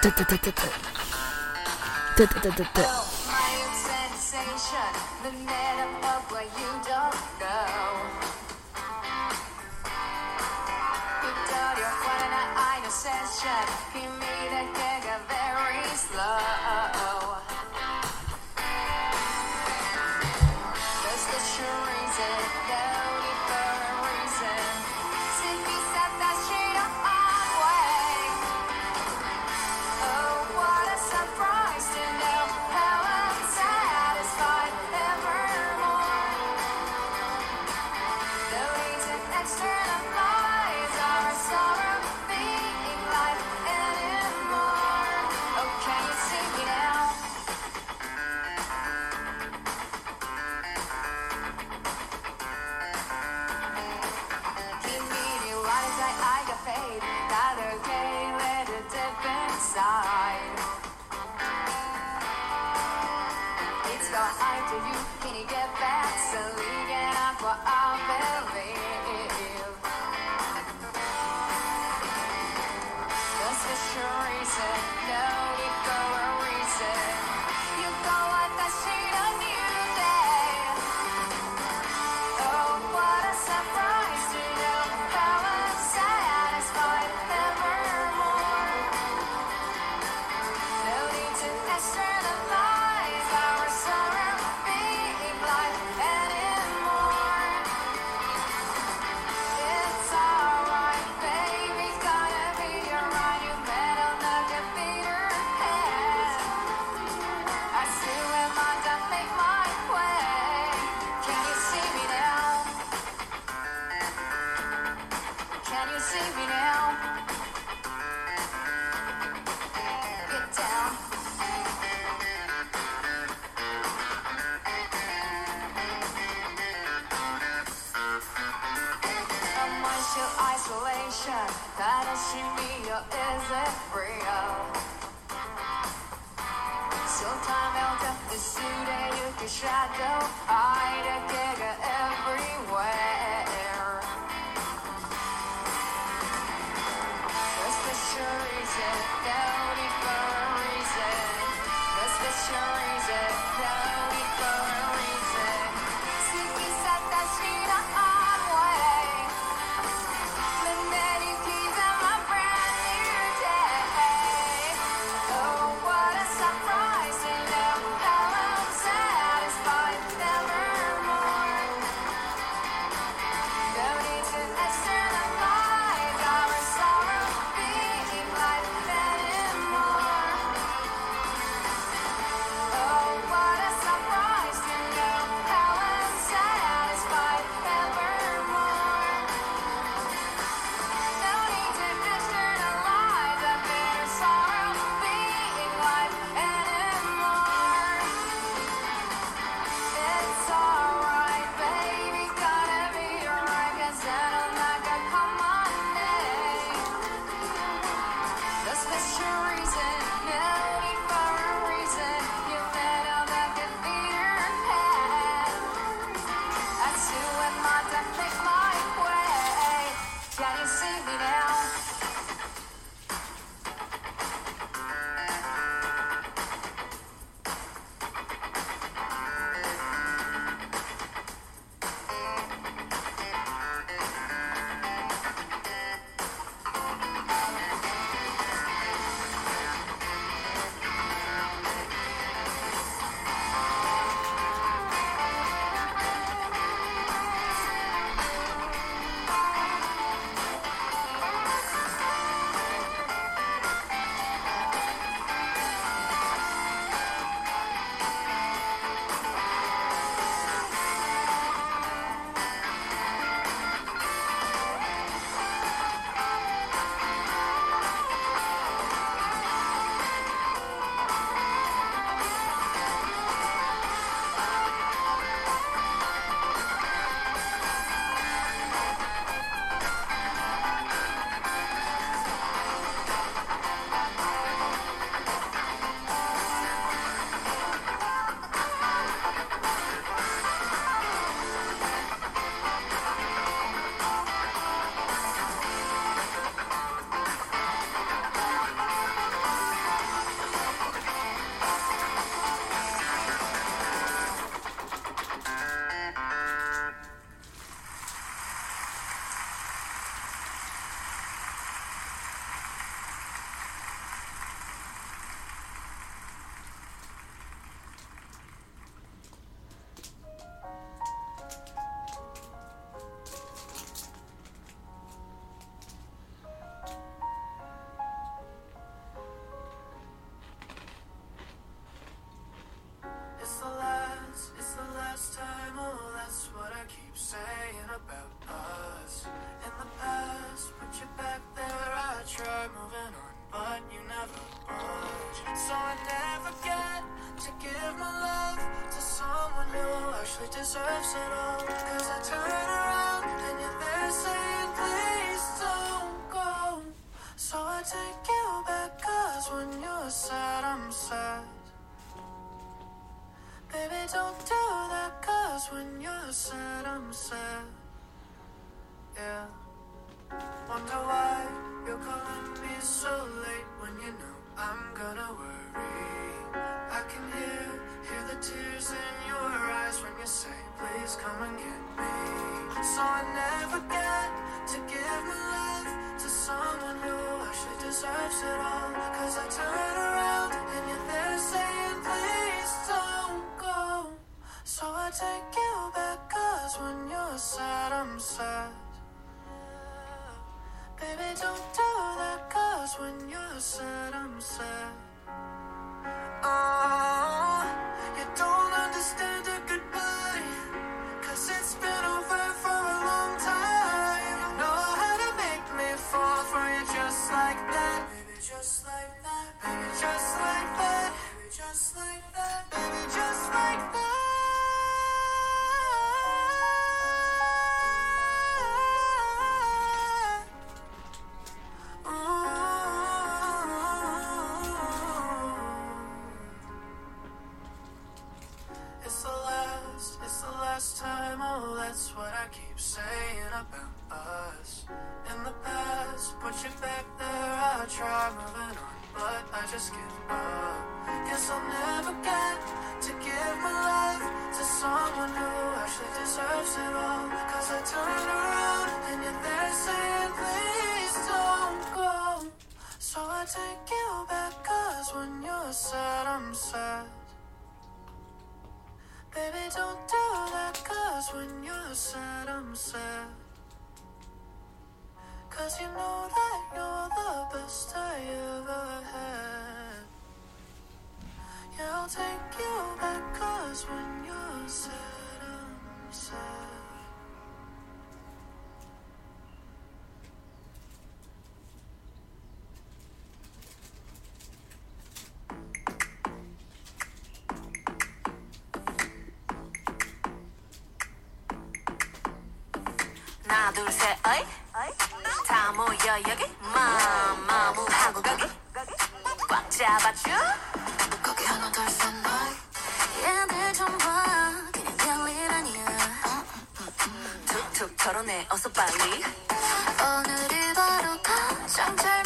对对对对对，对对对对对。moving on, but you never budge. So I never get to give my love to someone who actually deserves it all. Cause I turn around and you're there saying, please don't go. So I take you back, cause when you're sad, I'm sad. Baby, don't do that, cause when you're sad, I'm sad. Yeah. Wonder why you're calling me so late when you know I'm gonna worry. I can hear, hear the tears in your eyes when you say, please come and get me. So I never get to give my love to someone who actually deserves it all. Cause I turn around and you're there saying, please don't go. So I take you back, cause when you're sad, I'm sad. Baby, don't do that, cause when you're sad, I'm sad. Oh, you don't understand a goodbye, cause it's been over for a long time. Know how to make me fall for you just like that. Baby, just like that. Baby, just like that. Baby, just like that. Baby, just I just give up. Guess I'll never get to give my life to someone who actually deserves it all. Cause I turn around and you're there saying, please don't go. So I take you back, cause when you're sad, I'm sad. Baby, don't do that, cause when you're sad, I'm sad. Cause you know that you're the best I ever had. Yeah, I'll take you back, cause when you're sad, I'm sad. 하나 둘셋 어이 다 모여 여기? 마마무 하고 거기 꽉 잡아줘. 거기 하나 넷. 얘들 좀봐. 그냥 별일 아니야. 툭툭 털어내 어서 빨리. 오늘이 바로 가장 잘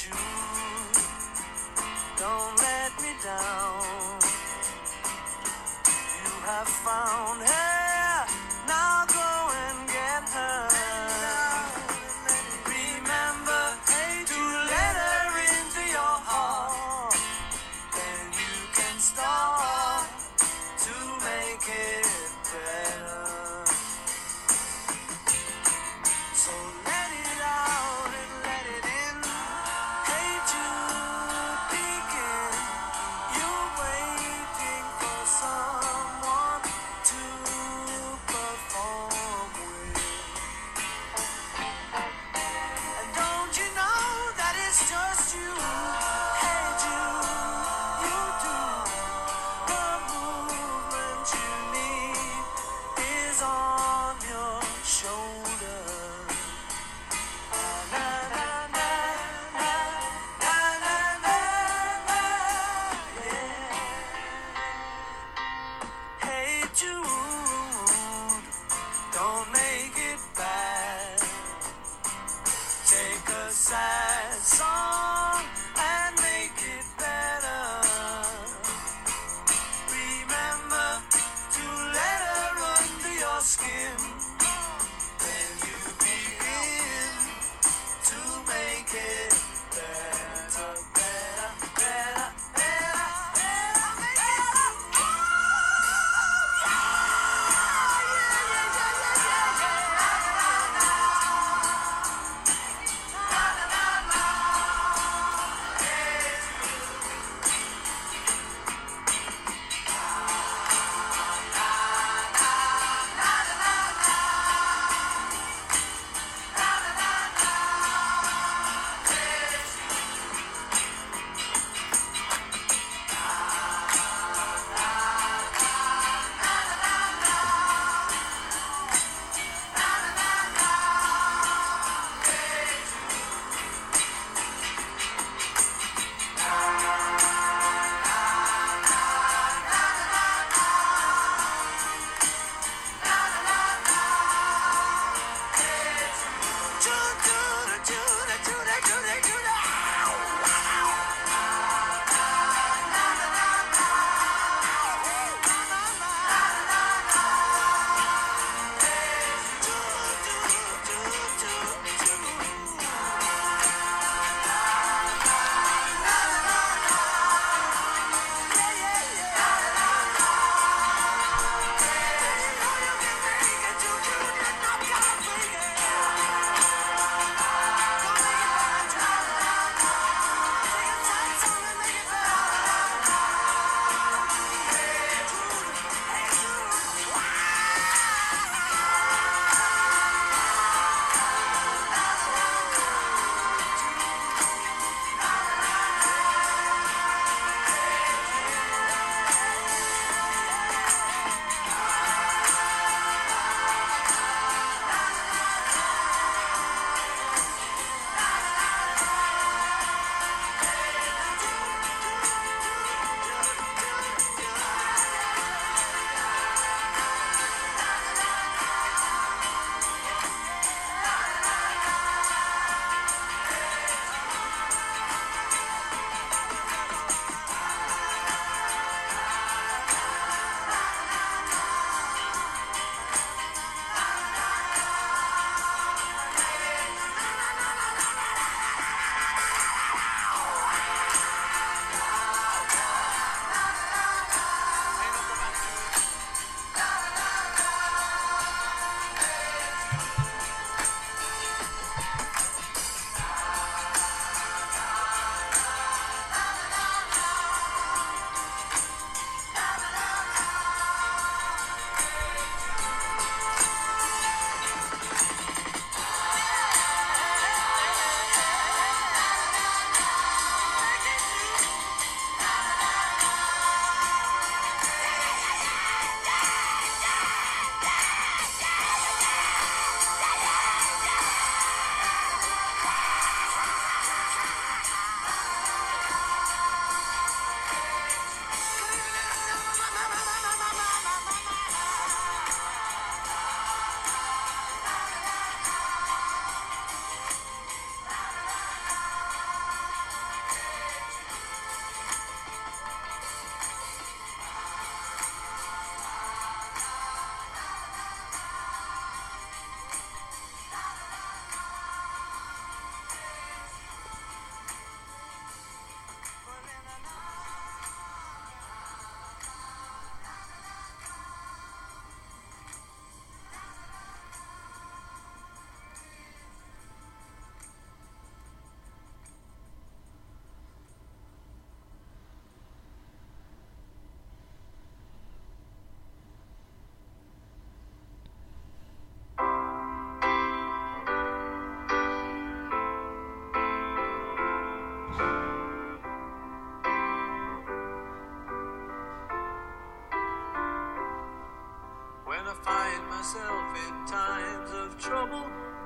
you.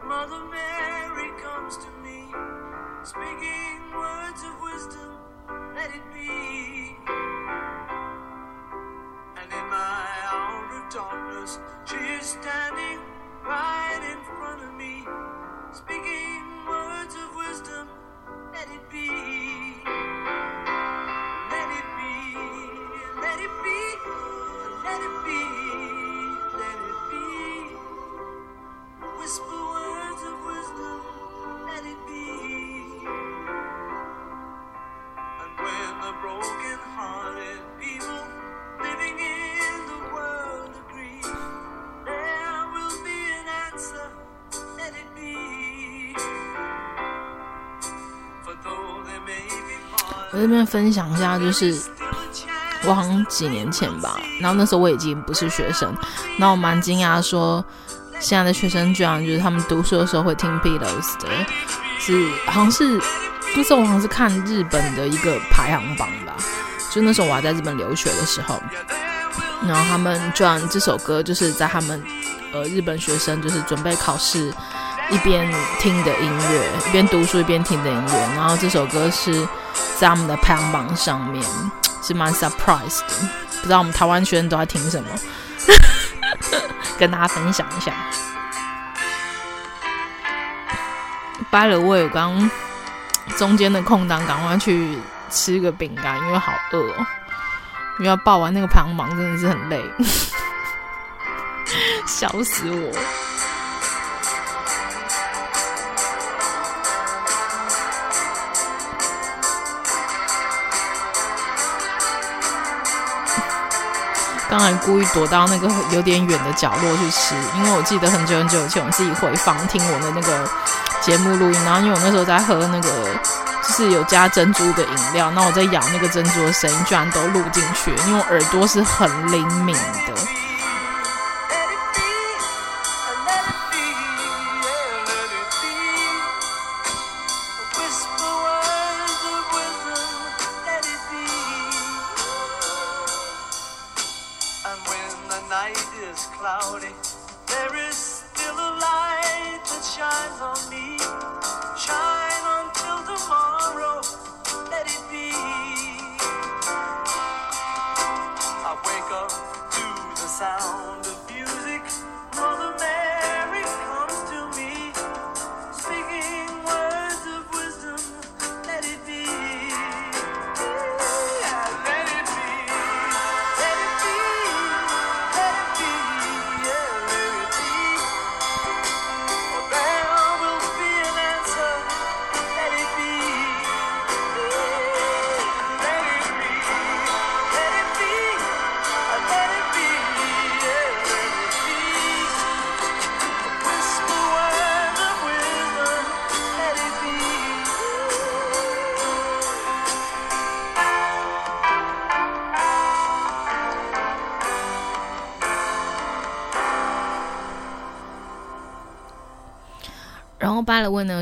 Mother Mary comes to me, speaking words of wisdom, let it be. 我这边分享一下，就是我好像几年前吧，然后那时候我已经不是学生，然后我蛮惊讶说，现在的学生居然就是他们读书的时候会听 Beatles 的，是好像是那时候我好像是看日本的一个排行榜吧，就那时候我还在日本留学的时候，然后他们居然这首歌就是在他们呃日本学生就是准备考试一边听的音乐，一边读书一边听的音乐，然后这首歌是在他们的排行榜上面，是蛮 surprise 的，不知道我们台湾学生都在听什么，跟大家分享一下。By the way，我刚中间的空档赶快去吃个饼干，因为好饿哦。因为要报完那个排行榜真的是很累，笑死我。刚才故意躲到那个有点远的角落去吃，因为我记得很久很久以前我自己回房听我的那个节目录音，然后因为我那时候在喝那个就是有加珍珠的饮料，那我在咬那个珍珠的声音居然都录进去，因为我耳朵是很灵敏的。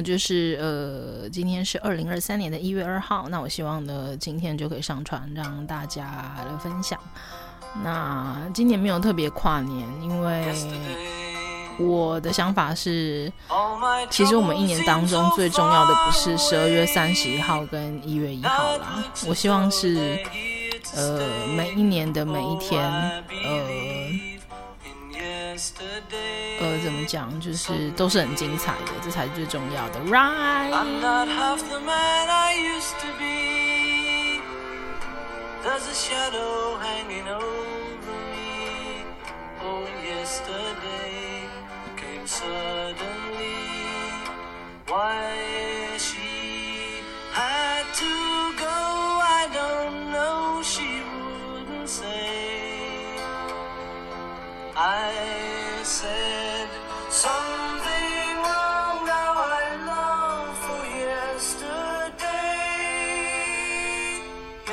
就是呃，今天是二零二三年的一月二号，那我希望呢，今天就可以上传让大家来分享。那今年没有特别跨年，因为我的想法是，其实我们一年当中最重要的不是十二月三十一号跟一月一号啦，我希望是呃每一年的每一天，讲，就是都是很精彩的，这才是最重要的，right。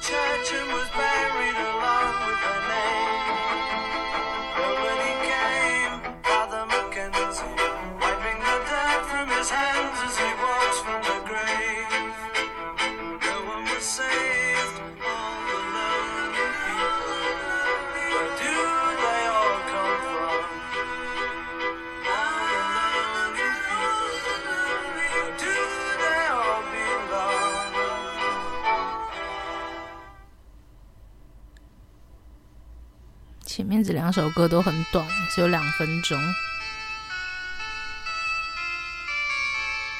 church and was buried along with her name.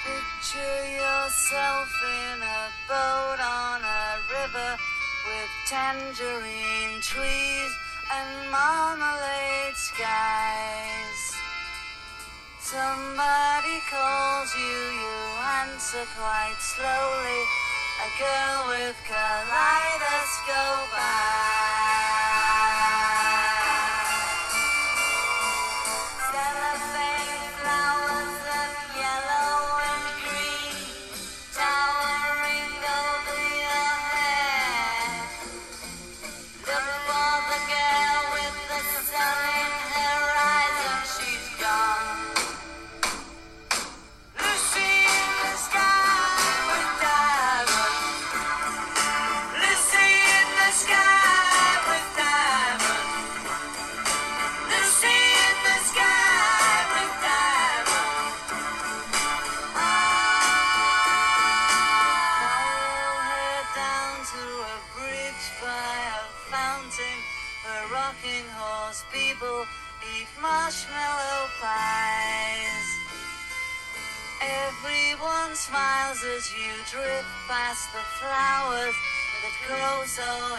Picture yourself in a boat on a river with tangerine trees and marmalade skies. Somebody calls you, you answer quite slowly. A girl with colitis. so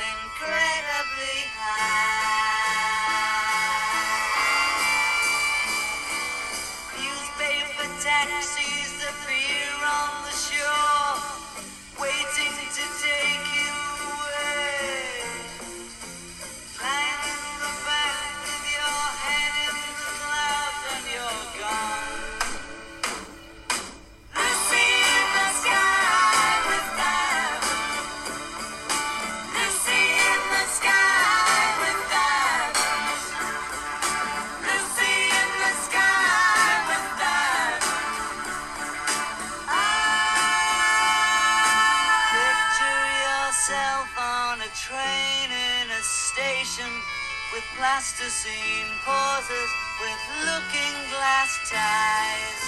plasticine pauses with looking glass ties.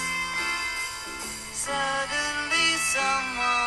Suddenly someone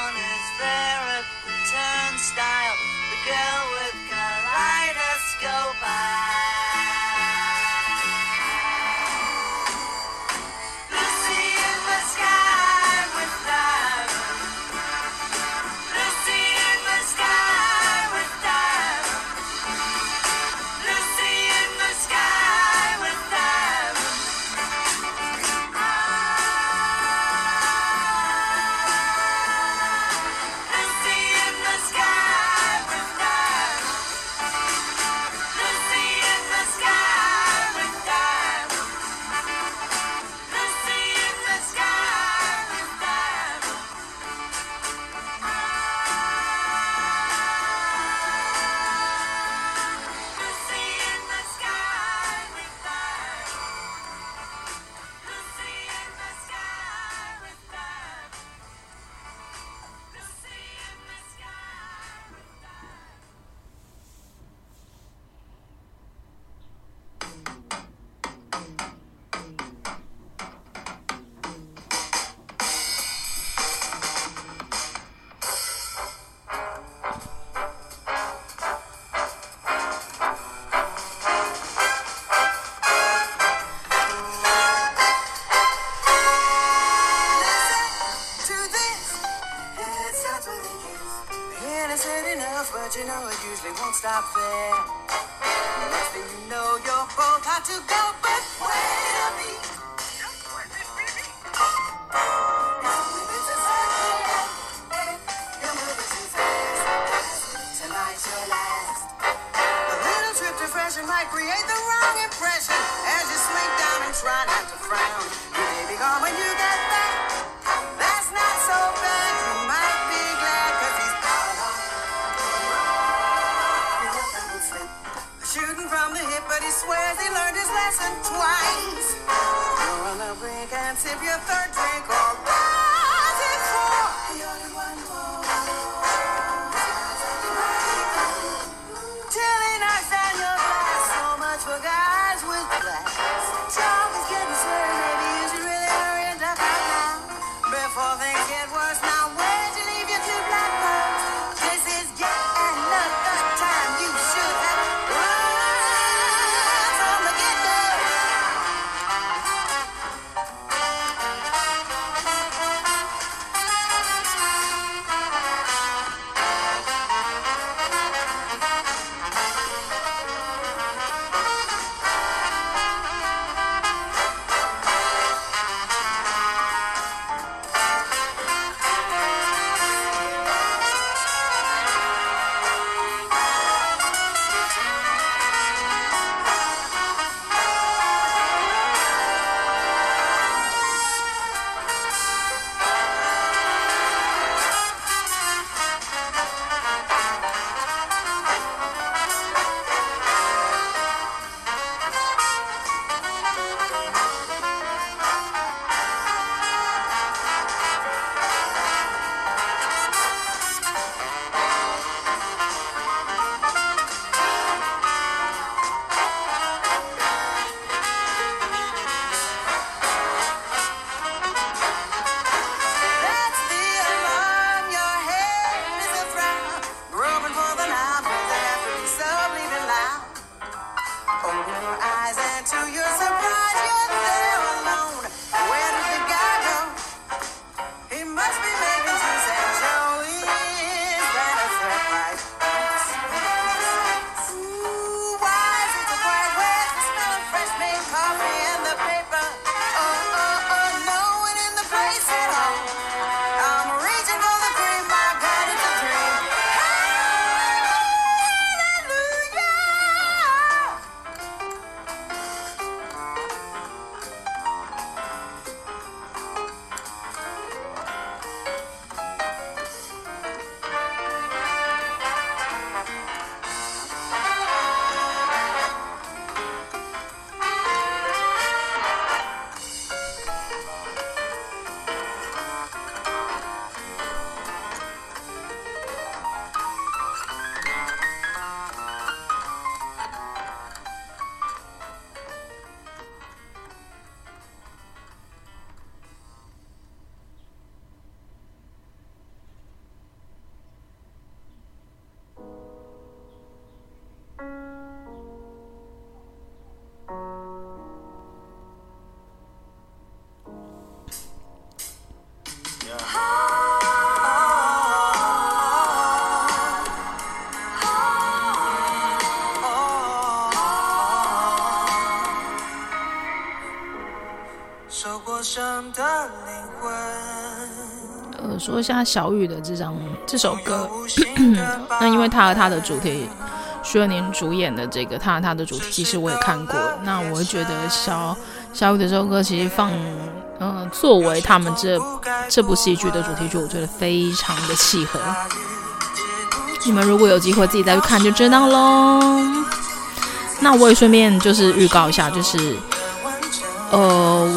说一下小雨的这张这首歌，那因为他和他的主题，徐若宁主演的这个他和他的主题，其实我也看过。那我会觉得小小雨的这首歌，其实放，呃，作为他们这这部戏剧的主题曲，我觉得非常的契合。你们如果有机会自己再去看，就知道喽。那我也顺便就是预告一下，就是。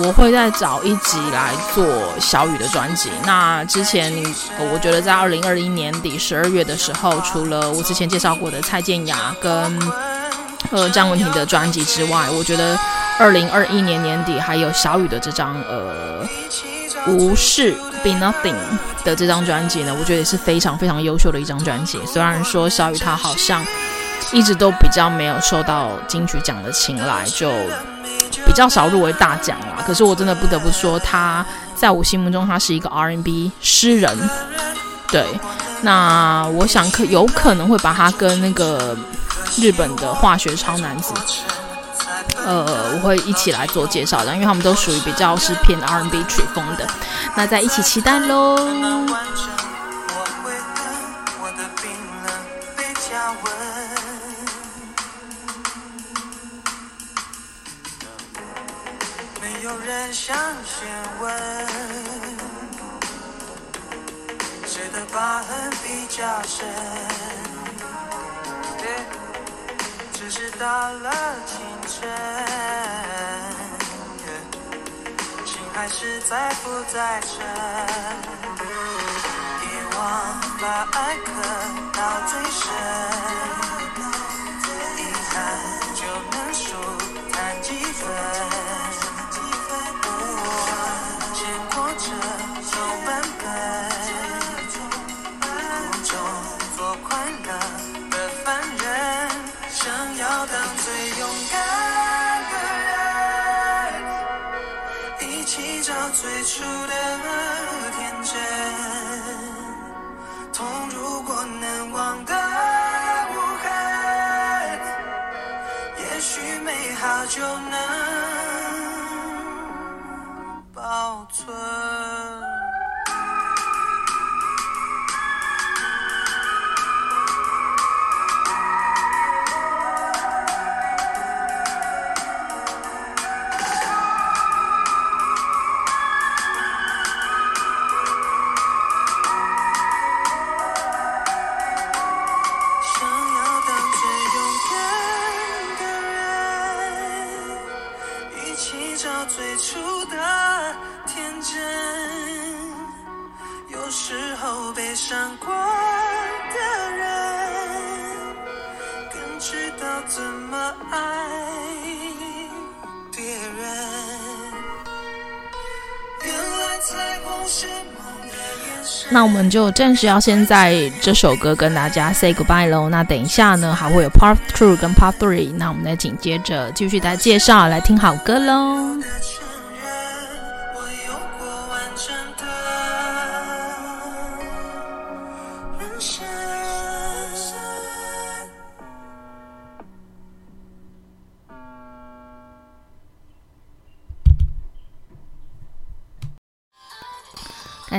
我会再找一集来做小雨的专辑。那之前，我觉得在二零二一年底十二月的时候，除了我之前介绍过的蔡健雅跟呃张文婷的专辑之外，我觉得二零二一年年底还有小雨的这张呃无视 Be Nothing 的这张专辑呢，我觉得也是非常非常优秀的一张专辑。虽然说小雨她好像一直都比较没有受到金曲奖的青睐，就。较少入围大奖啦，可是我真的不得不说，他在我心目中他是一个 R&B 诗人。对，那我想可有可能会把他跟那个日本的化学超男子，呃，我会一起来做介绍的，因为他们都属于比较是偏 R&B 曲风的。那再一起期待喽。痕比较深，只是到了清晨，心还是在浮在沉，别忘把爱刻到最深，遗憾就能数谈几分。那个凡人想要当最勇敢的人，一起找最初的天真。痛如果能忘得无痕，也许美好就能。那我们就暂时要先在这首歌跟大家 say goodbye 喽。那等一下呢，还会有 part two 跟 part three。那我们再紧接着继续再介绍，来听好歌喽。